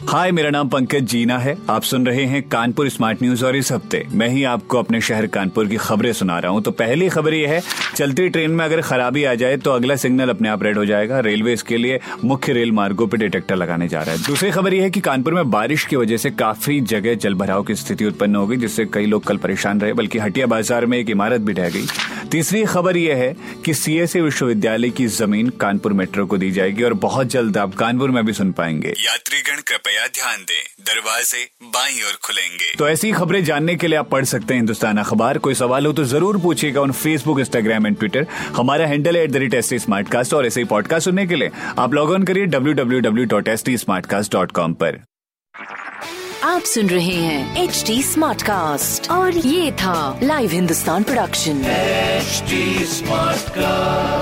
हाय, मेरा नाम पंकज जीना है। आप सुन रहे हैं कानपुर स्मार्ट न्यूज़ और इस हफ़्ते मैं ही आपको अपने शहर कानपुर की खबरें सुना रहा हूँ। तो पहली खबर यह है, चलती ट्रेन में अगर खराबी आ जाए तो अगला सिग्नल अपने आप रेड हो जाएगा। रेलवे इसके लिए मुख्य रेल मार्गों पर डिटेक्टर लगाने जा रहा है। दूसरी खबर यह है कि कानपुर में बारिश की वजह से काफ़ी जगह जल की स्थिति उत्पन्न हो गई, जिससे कई लोग कल परेशान रहे, बल्कि हटिया बाज़ार में एक इमारत भी ढह गई। तीसरी खबर यह है कि सीएसए विश्वविद्यालय की ज़मीन कानपुर मेट्रो को दी जाएगी और बहुत जल्द आप कानपुर में भी सुन पाएँगे। यात्रीगण कृपया ध्यान दें। दरवाजे बाई और खुलेंगे। तो ऐसी खबरें जानने के लिए आप पढ़ सकते हैं हिंदुस्तान अखबार। कोई सवाल हो तो ज़रूर पूछिएगा उन फेसबुक इंस्टाग्राम एंड ट्विटर हमारा हैंडल है at the rate S T smart cast और ऐसे ही पॉडकास्ट सुनने के लिए आप लॉग ऑन करिए W W W dot S T smart cast dot com पर। आप सुन रहे हैं एच टी स्मार्ट कास्ट और ये था live Hindustan production H smart cast